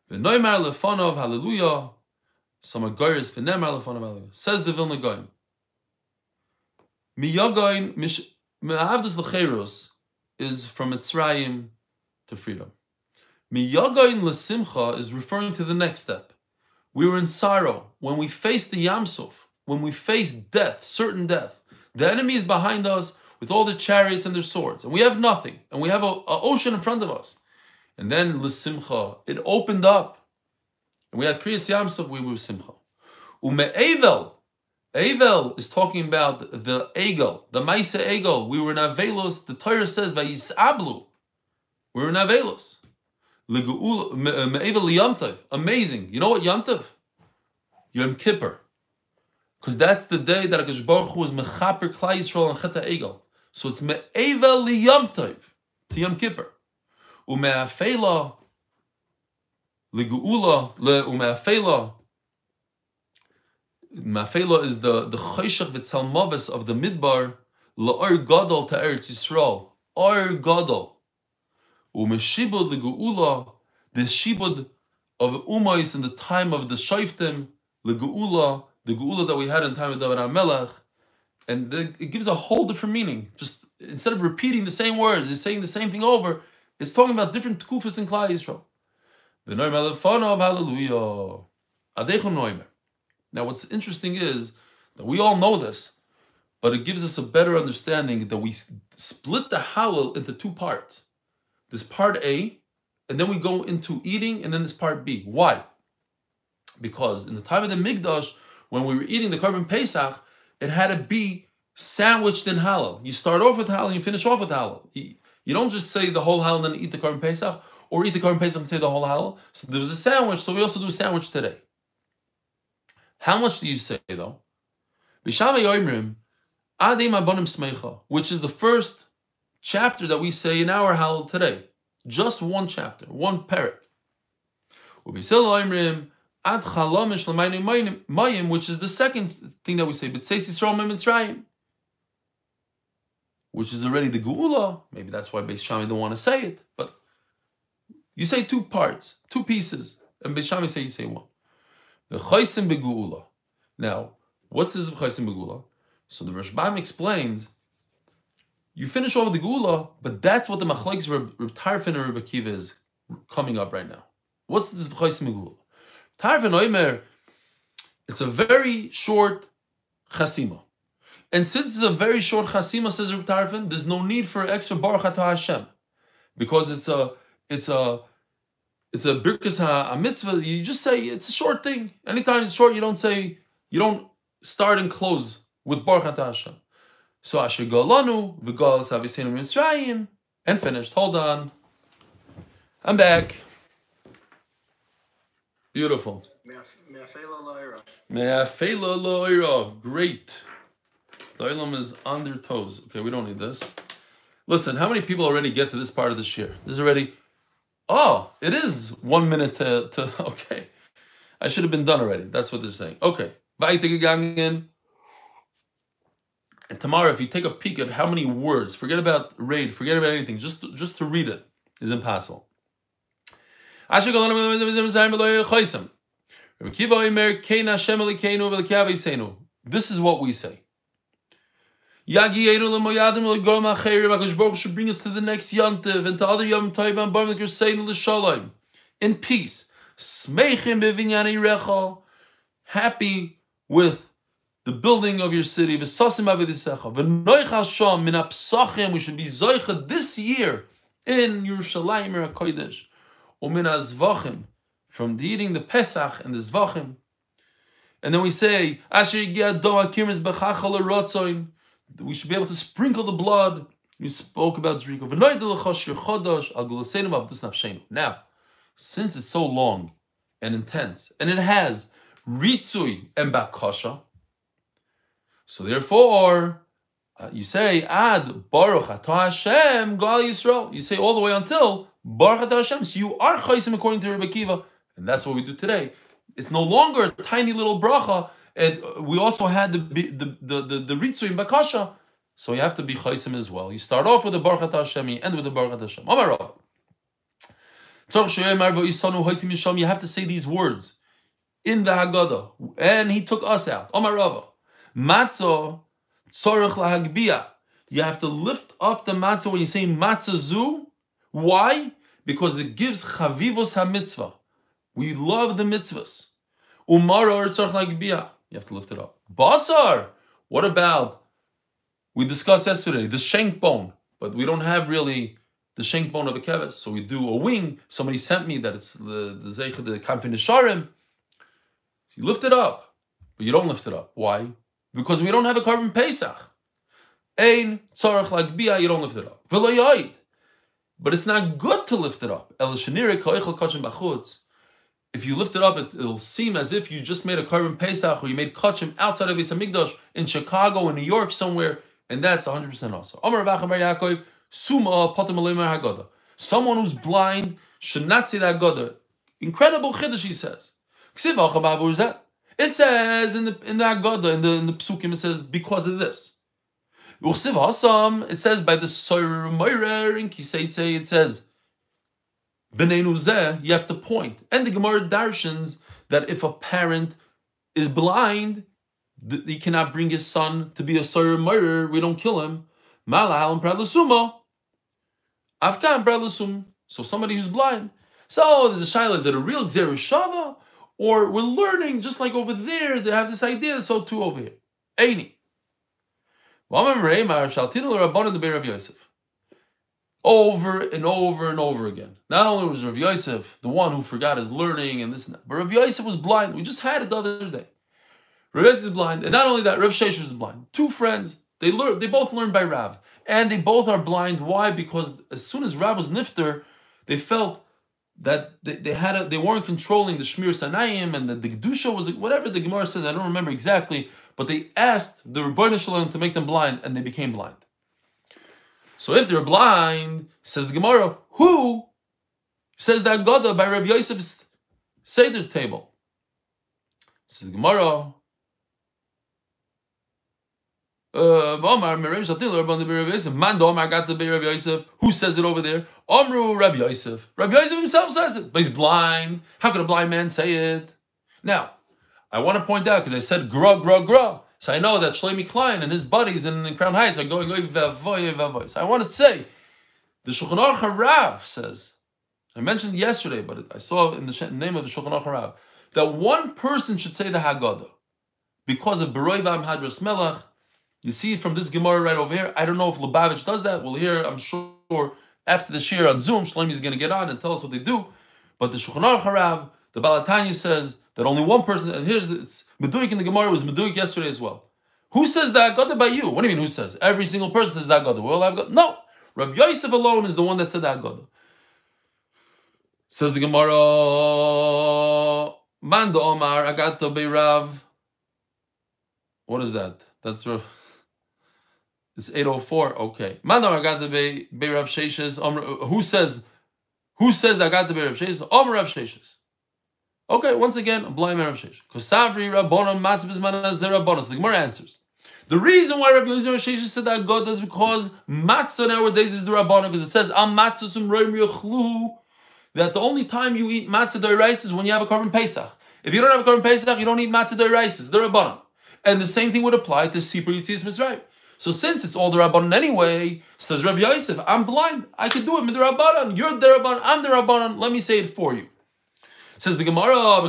V'noimar lefanov hallelujah. Some agoris v'nemar lefanov hallelujah. Says the Vilna Gaon. Miyagoin Avdus Lecheros is from Mitzrayim to freedom. Miyagoin lesimcha is referring to the next step. We were in sorrow when we faced the Yamsuf, when we faced death, certain death. The enemy is behind us. with all the chariots and their swords, and we have nothing, and we have a, a ocean in front of us. And then l'simcha, it opened up, and we had kriyas yamsuf, we were simcha. Ume'evel, Evel is talking about the Egel, the Maisa Egel. We were in Avelos. The Torah says, Vayisablu. We were in Avelos. Yamtav. Uh, Amazing. You know what Yamtav? Yom Kippur. Because that's the day that Akash Baruch Hu was Mechaper Klai Yisrael and Cheta Egel. So it's Me'evel Yamtav to Yom Kippur. Ume'afela Leguula, le Ume'afela Mafela is the the choshech v'tzalmavis of the midbar la'or gadol to Eretz Yisrael. Or gadol. Umeshibud leguula, the shibud of umais in the time of the shoftim leguula, the geula that we had in time of David HaMelech, and the, it gives a whole different meaning. Just instead of repeating the same words, it's saying the same thing over. It's talking about different kufas in Klal Yisrael. V'noim alefonov hallelujah. Adechon noimer. Now, what's interesting is that we all know this, but it gives us a better understanding that we split the Hallel into two parts. This part A, and then we go into eating, and then this part B. Why? Because in the time of the Migdash, when we were eating the korban Pesach, it had to be sandwiched in Hallel. You start off with Hallel, and you finish off with Hallel. You don't just say the whole Hallel and then eat the korban Pesach, or eat the korban Pesach and say the whole Hallel. So there was a sandwich, so we also do a sandwich today. How much do you say though? Which is the first chapter that we say in our Hallel today. Just one chapter, one parak. Which is the second thing that we say, which is already the Geula. Maybe that's why Beis don't want to say it. But you say two parts, two pieces, and Beis say you say one. V'chaisim beguula. Now, what's this v'chaisim beguula? So the Rashbam explains, you finish off the gula, but that's what the machlekes Reb Tarfon and Reb Akiva is coming up right now. What's this v'chaisim beguula? Tarfon Oimer, it's a very short chasima. And since it's a very short chasima, says Reb Tarfon, there's no need for extra baruch Atah Hashem, because it's a it's a it's a birkas ha a mitzvah. You just say it's a short thing. Anytime it's short, you don't say you don't start and close with Baruch Hashem. So Asher Golanu v'Gol Savisenu Mitzrayim and finished. Hold on, I'm back. Beautiful. Me'afela loira. Great. The Olam is on their toes. Okay, we don't need this. Listen, how many people already get to this part of the year? This is already Oh, it is one minute to, to okay. I should have been done already. That's what they're saying. Okay. Weitergegangen. And tomorrow, if you take a peek at how many words, forget about raid, forget about anything, just, just to read it is impossible. This is what we say. Yagi should bring us to the next Yantiv and to other Yom Tov and Barim you're saying. In peace. Smeichim bevinyani recha. Happy with the building of your city. V'sasim avidisecha. V'noich sham min apsachim. We should be zoicha this year in Yerushalayim or HaKodesh. Umin azvachim. From the eating the Pesach and the Zvachim. And then we say, Asher yigya do akiris b'chachal rotzoin we should be able to sprinkle the blood. We spoke about Zrika. Now, since it's so long and intense, and it has Ritzui and Bakasha, so therefore, uh, you say Ad Baruch Atah Hashem Gal Yisrael. You say all the way until Baruch Atah Hashem. So you are Chaisim according to Rebbe Kiva, and that's what we do today. It's no longer a tiny little bracha and we also had the the the the, the ritzu in bakasha, so you have to be chaysim as well. You start off with the baruch Hashem, you end with the baruch Hashem. You have to say these words in the Haggadah, and he took us out. Matzah tzorich lahagbia. You have to lift up the matzah when you say matzah zu. Why? Because it gives chavivos hamitzvah. We love the mitzvahs. Umara tzorich lahagbia. You have to lift it up. Basar. What about We discussed yesterday the shank bone, but we don't have really the shank bone of a keves. So we do a wing. Somebody sent me that it's the the zeicha the kamfin sharim. You lift it up, but you don't lift it up. Why? Because we don't have a korban pesach. Ein tzarach like you don't lift it up. V'lo. But it's not good to lift it up. El shenire koichel kachim bachutz. If you lift it up, it, will seem as if you just made a korban pesach or you made kachim outside of Beis in Chicago, in New York, somewhere, and that's 100% also. Someone who's blind should not see that Haggadah. Incredible chiddush, he says. Is that? It says in the in the Haggadah, in the in the Psukim, it says because of this. It says by the Soyer Moirer in Kiseitze, it says B'neinu you have to point. And the Gemara darshans that if a parent is blind, he cannot bring his son to be a Soyer Moirer, we don't kill him. Malahal and. Afkan Pradlasum. So somebody who's blind. So there's a shaila, is it a real gezeira shava? Or we're learning, just like over there, they have this idea, so too over here. Aini. Over and over and over again. Not only was Rav Yosef the one who forgot his learning and this and that, but Rav Yosef was blind. We just had it the other day. Rav Yosef is blind, and not only that, Rav Shesh was blind. Two friends, they learn, they both learned by Rav, and they both are blind. Why? Because as soon as Rav was nifter, they felt that they, they had a, they weren't controlling the Shmir Sanayim and the, the Gedusha was whatever the Gemara says, I don't remember exactly, but they asked the Rebbeinu Shalom to make them blind and they became blind. So if they're blind, says the Gemara, who says that Goda by Rabbi Yosef's Seder table? Says the Gemara, who says it over there? Omru Rav Yosef. Rav Yosef himself says it, but he's blind. How could a blind man say it? Now, I want to point out because I said gra gra gra, so I know that Shlomi Klein and his buddies in, Crown Heights are going. So I wanted to say, the Shulchan Aruch Harav says, I mentioned yesterday, but I saw in the name of the Shulchan Aruch Harav that one person should say the Haggadah because of Beroy Vam Hadras Melach. you see from this Gemara right over here. I don't know if Lubavitch does that. We'll hear, I'm sure, after the shir on Zoom, Shlomi is going to get on and tell us what they do. But the Shulchan Aruch Harav, the Baal HaTanya says that only one person, and here's, it's Meduik in the Gemara was Meduik yesterday as well. Who says that God by you? What do you mean who says? Every single person says that God. We all have God. No. Rabbi Yosef alone is the one that said that God. Says the Gemara, Manda Omar, Agato Beirav. What is that? That's Rav. It's 804. Okay. Mandam Agata Be be Rav Sheshes. Who says who says that Agata Be Rav Sheshes? Omar Rav Sheshes. Okay, once again, man Rav Sheshes. Kosavri Rabbonon Matzah Bizman Zerabonos. The Gemara answers. The reason why Rav Yosef Rav said that God is because matzah nowadays is the Rabbonon because it says Am Matzah Roim Yochlu that the only time you eat matzah rice is when you have a korban pesach. If you don't have a korban pesach, you don't eat matzah rice. It's the Rabbanon. And the same thing would apply to Sipur Yitzis Mitzrayim. So since it's all the Rabbanon anyway, says Rabbi Yosef, I'm blind. I can do it. The Rabbanon. You're the Rabbanon. I'm the Rabbanon. Let me say it for you. Says the Gemara,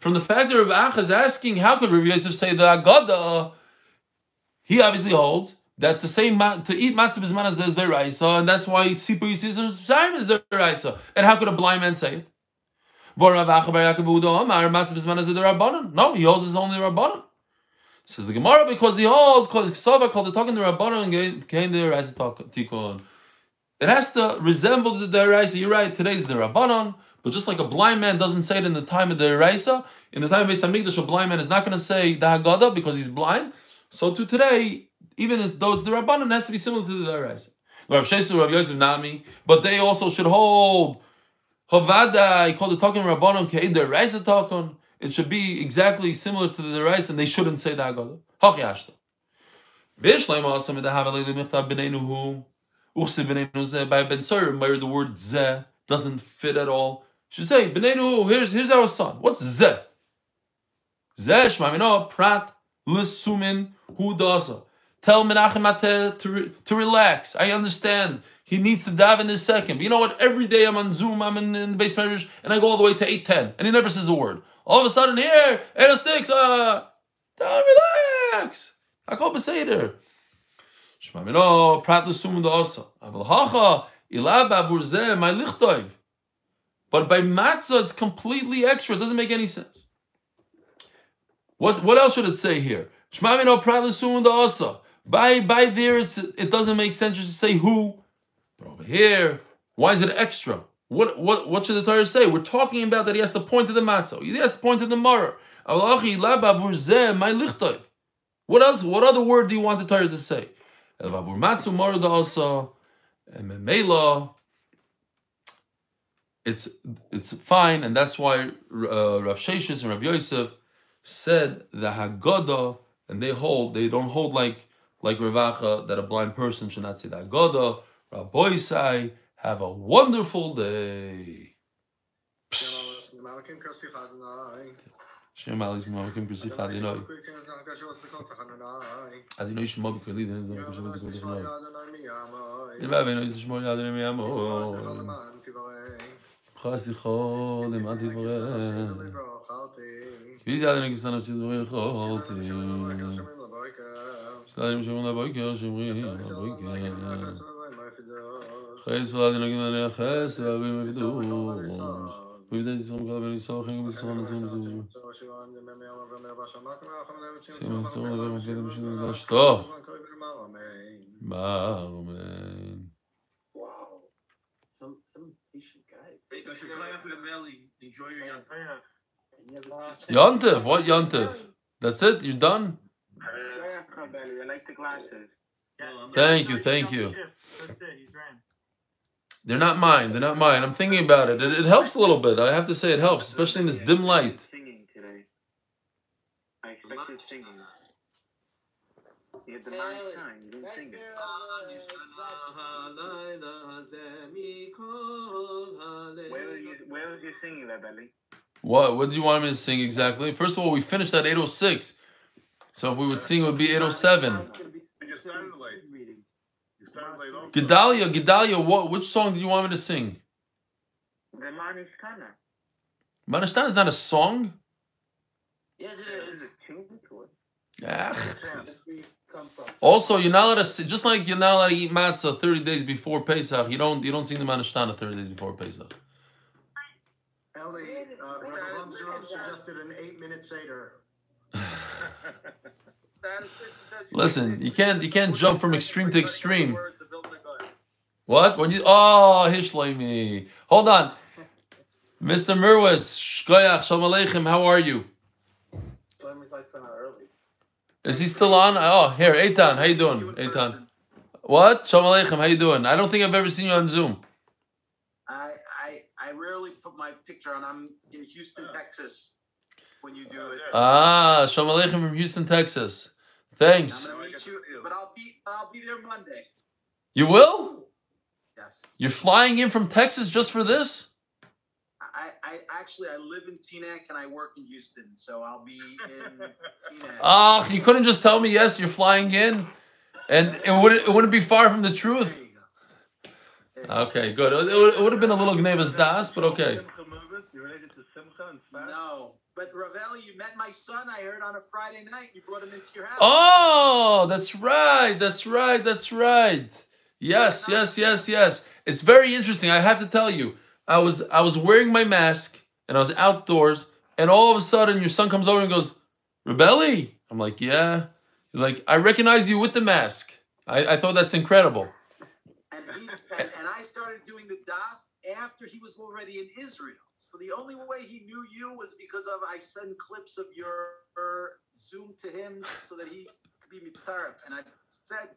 from the fact that Rabbi Acha is asking, how could Rabbi Yosef say the Agada? He obviously holds that to say to eat matzah bisman is the raisa, and that's why sipur yitzis is the raisa. And how could a blind man say it? No, he holds his only rabbanon. Says the Gemara because he holds because Ksava called the talking the Rabbanon and came the Raisa Tikon. It has to resemble the Raisa. You're right. Today's the Rabbanon, but just like a blind man doesn't say it in the time of the Raisa, in the time of Beis a blind man is not going to say the Haggadah because he's blind. So to today, even though it's the Rabbanon, has to be similar to the Raisa. Rav Shesu, Rav Yosef Nami, but they also should hold Havada. He called the talking Rabbanon Keid the Raisa Talkon it should be exactly similar to the rice, and they shouldn't say the Haggadah. Hach yashta. Zeh. By Ben Sir, where the word Zeh doesn't fit at all. She's saying. Here's here's our son. What's Zeh? Zeh Shmamino Prat Lissumin Hu Dasa. Tell Menachem to, to relax. I understand. He needs to dive in his second. But you know what? Every day I'm on Zoom, I'm in, in the base marriage, and I go all the way to 810, and he never says a word. All of a sudden here, 806, uh, relax. Hakol b'seder. Shema mino prat l'sum da'asa. Aval hacha ila bavur zeh my lichtoiv. But by matzah, it's completely extra. It doesn't make any sense. What what else should it say here? Shema mino prat l'sum da'asa. By by there, it's it doesn't make sense just to say who. But over here, why is it extra? What what what should the Torah say? We're talking about that he has to point to the matzah. He has to point to the maror. What else? What other word do you want the Torah to say? El bavur matzu da'asa. And memela. It's it's fine, and that's why uh, Rav Sheshes and Rav Yosef said the Haggadah, and they hold they don't hold like like Ravacha that a blind person should not say the Haggadah. Rabbi say, have a wonderful day. שם אל איז מאמע קים פרסיף אדי נוי אדי נוי שמע בקלי דן זא קש בזה קוד נוי יא באב נוי זא שמע יא דן מי אמו חסי חול מא די בור ביז יא דן קסנה שיז דור חולט שלאדים שמע לבויק יא שמרי לבויק חייס וואדי נגן נחס ואבי מקדוש Mikal Ben Yisrael Chem Yisrael Nazim Zim. Sim Yisrael Lever Mekadem Shin Dash Tov. Amen. Wow. Some some patient guys. Enjoy your young. Yontev, what Yontev? That's it? You're done? I like the glasses. Thank you, thank you. That's it, he's ran. They're not mine. They're not mine. I'm thinking about it. It, it helps a little bit. I have to say it helps, especially in this dim light. Singing today. I expected singing. You had the nice time. You didn't sing it. Where was you, where was you singing that, Belly? What What do you want me to sing exactly? First of all, we finished at 806. So if we would sing, it would be 807. Gedalia, Gedalia, what, which song do you want me to sing? The Manishkana. Manashtan is not a song? Yes, it is. Is. a tune. Yeah. Also, you're not allowed to sing, just like you're not allowed to eat matzah 30 days before Pesach. You don't you don't sing the Manashtana 30 days before Pesach. Ellie, uh, Rabbi suggested an eight-minute Seder. Listen, you can't you can't jump from extreme to extreme. What? When you oh Hishleimi. Hold on. Mr. Merwis, Shkoyach, Shalom Aleichem, how are you? Flamer's lights went out early. Is he still on? Oh, here, Eitan, how you doing? Eitan. What? Shalom Aleichem, how you doing? I don't think I've ever seen you on Zoom. I, I I rarely put my picture on. I'm in Houston, Texas. When you do it, Ah, Shalom Aleichem from Houston, Texas. I'm Thanks. gonna meet you. But I'll be I'll be there Monday. You will? Yes. You're flying in from Texas just for this? I, I actually I live in Teaneck and I work in Houston, so I'll be in Teaneck. Ah, you couldn't just tell me yes, you're flying in, and it would it wouldn't be far from the truth. go. There you go. Okay, good. It would, it would have been a little Gnevas Das, but okay. Related to Simcha? No, but Ravel, you met my son. I heard on a Friday night. You brought him into your house. Oh, that's right. That's right. That's right. Yes, yes, yes, yes. It's very interesting. I have to tell you, I was I was wearing my mask and I was outdoors, and all of a sudden your son comes over and goes, "Rebelli." I'm like, "Yeah." He's like, "I recognize you with the mask." I, I thought that's incredible. And he's and, and I started doing the daf after he was already in Israel. So the only way he knew you was because of I send clips of your, Zoom to him so that he could be mitzaref. And I said,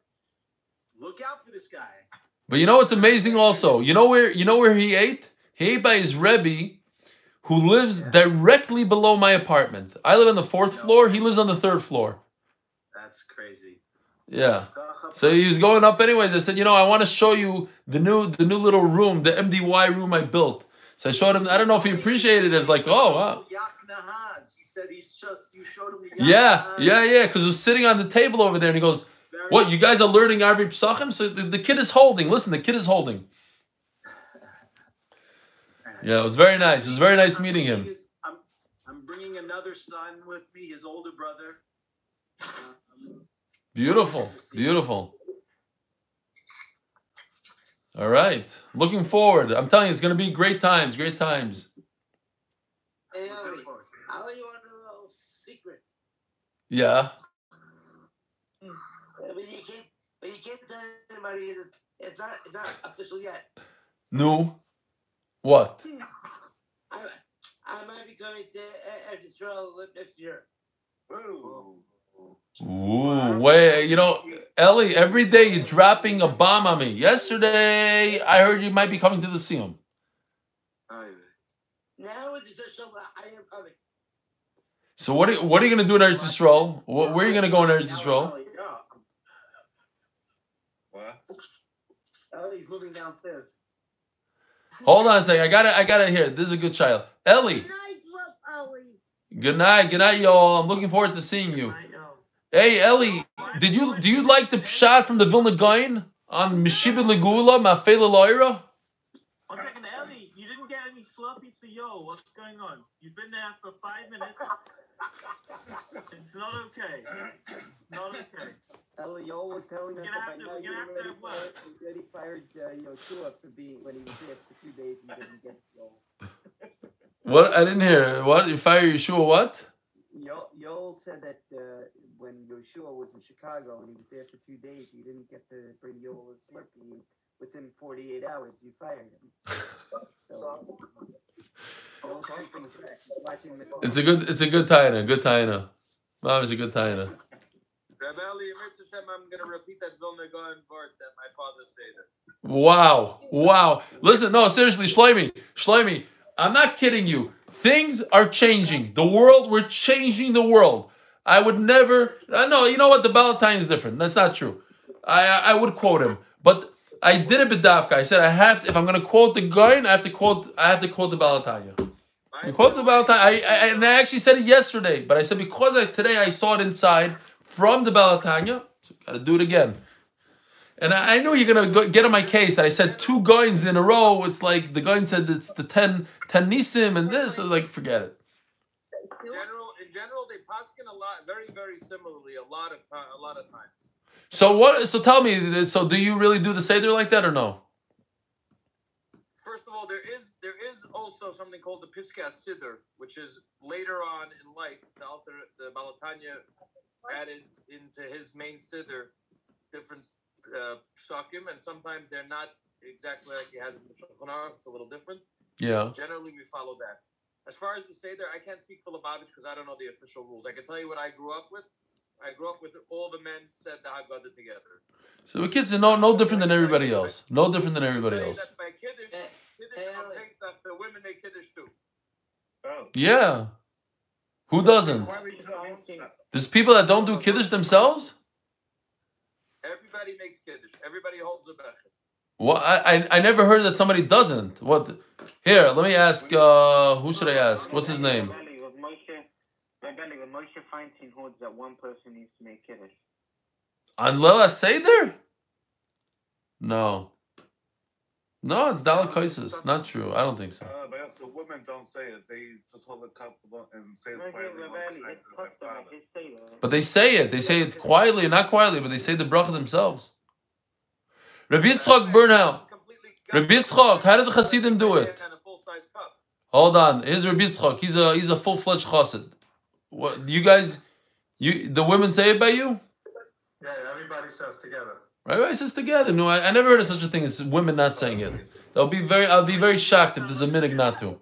look out for this guy. But you know what's amazing also? You know where you know where he ate? He ate by his Rebbe, who lives directly below my apartment. I live on the fourth floor, he lives on the third floor. That's crazy. Yeah. So he was going up anyways. I said, you know, I want to show you the new the new little room, the MDY room I built. So I showed him. I don't know if he appreciated it. It's like, oh wow. He said he's just you showed him Yeah, yeah, yeah. Because it was sitting on the table over there, and he goes, "What? You guys are learning Arvi Psachim?" So the, the kid is holding. Listen, the kid is holding. Yeah, it was very nice. It was very nice meeting him. I'm, I'm bringing another son with me, his older brother. Beautiful, beautiful. All right, looking forward. I'm telling you, it's gonna be great times, great times. Hey, Ali, Ali, you want to know a secret? Yeah. But you can't, but you can't tell anybody. It's, it's not, it's not official yet. No. What? I, I might be coming to uh, Eretz Yisrael next year. Ooh, wait. You know, Ellie, every day you're dropping a bomb on me. Yesterday, I heard you might be coming to the Siyum. Now it's official. I am coming. So what are, what are you gonna do in Eretz Yisrael? Wh- Where are you gonna go in Eretz Yisrael? What? Ali's moving downstairs. Hold on a second. I gotta I gotta hear. This is a good child. Ellie. Good night. Good night, y'all. I'm looking forward to seeing you. I know. Hey, Ellie, did you do you like the shot from the Vilna Gaon on Meshibit Legula, Mafela Loira? One second, Ellie, you didn't get any slurpees for yo. What's going on? You've been there for five minutes. It's not okay. It's not okay. Ellie, Elio was telling us that have by to- now we're you gonna have to already fired, you already fired uh, Yoshua for being when he was there for two days and didn't get the. What? I didn't hear. What? You fire Yeshua? What? Yo, Yoel said that uh, when Yoshua was in Chicago and he was there for two days, he didn't get to bring Yoel a Slurpee. And within 48 hours, you fired him. So, Yoel's keeping track. He's watching the It's a good. It's a good taina. Good taina. Mom is a good taina. Rabbi Eli, I'm going to repeat that Vilna Gaon word that my father said. Wow. Wow. Listen, no, seriously, Shlomi, Shlomi, I'm not kidding you. Things are changing. The world, we're changing the world. I would never. I know. You know what? The Balatine is different. That's not true. I I would quote him, but I did a bedavka. I said I have. To, If I'm going to quote the guy, I have to quote. I have to quote the Balatanya. We quote the Balatanya. I, I and I actually said it yesterday, but I said because I, today I saw it inside from the Balatanya. So got to do it again. And I, I knew you're gonna go, get on my case that I said two guns in a row. It's like the gun said it's the 10, 10 nisim and this. I was like, forget it. In general, in general, they paskin a lot, very, very similarly, a lot of time, a lot of times. So what? So tell me. So do you really do the seder like that or no? First of all, there is there is also something called the Piskas Siddur, which is later on in life. The Alter, the Balatanya added into his main Siddur different uh, psakim, and sometimes they're not exactly like he has in the Shulchan Aruch. It's a little different. Yeah. Generally, we follow that. As far as the Seder, I can't speak for Lubavitch because I don't know the official rules. I can tell you what I grew up with. I grew up with all the men said the Haggadah together. So the kids are no no different than everybody else. No different than everybody else. that by Kiddush, Hey, Kiddush I'll take that the women make Kiddush too. Oh. Yeah. Who doesn't? Why are we talking? There's people that don't do kiddush themselves. Everybody makes Kiddush. Everybody holds a becher. What? I, I I never heard that somebody doesn't. What? Here, let me ask. Uh, who should I ask? What's his name? Rabbi, with Moshe, Rabbi, with Moshe that one person needs to make Kiddush. On Lela Seder? No. No, it's Dalek Kaisis. Not true. I don't think so. Uh, but also women don't say it. They just hold a cup and say No, it quietly. Rabbi, alongside it's their custom father. at his Seder. But they say it. They say it quietly, not quietly, but they say the bracha themselves. Rabbi Yitzchak. Completely. Rabbi Yitzchak, how did the Hasidim do it? And a full-size cup. Hold on. Here's Rabbi Yitzchak. He's a he's a full fledged chassid. What you guys? You the women say it by you? Yeah, everybody says together. Right? Right? Says together. No, I, I never heard of such a thing as women not saying it. I'll be very I'll be very shocked if there's a minig not to.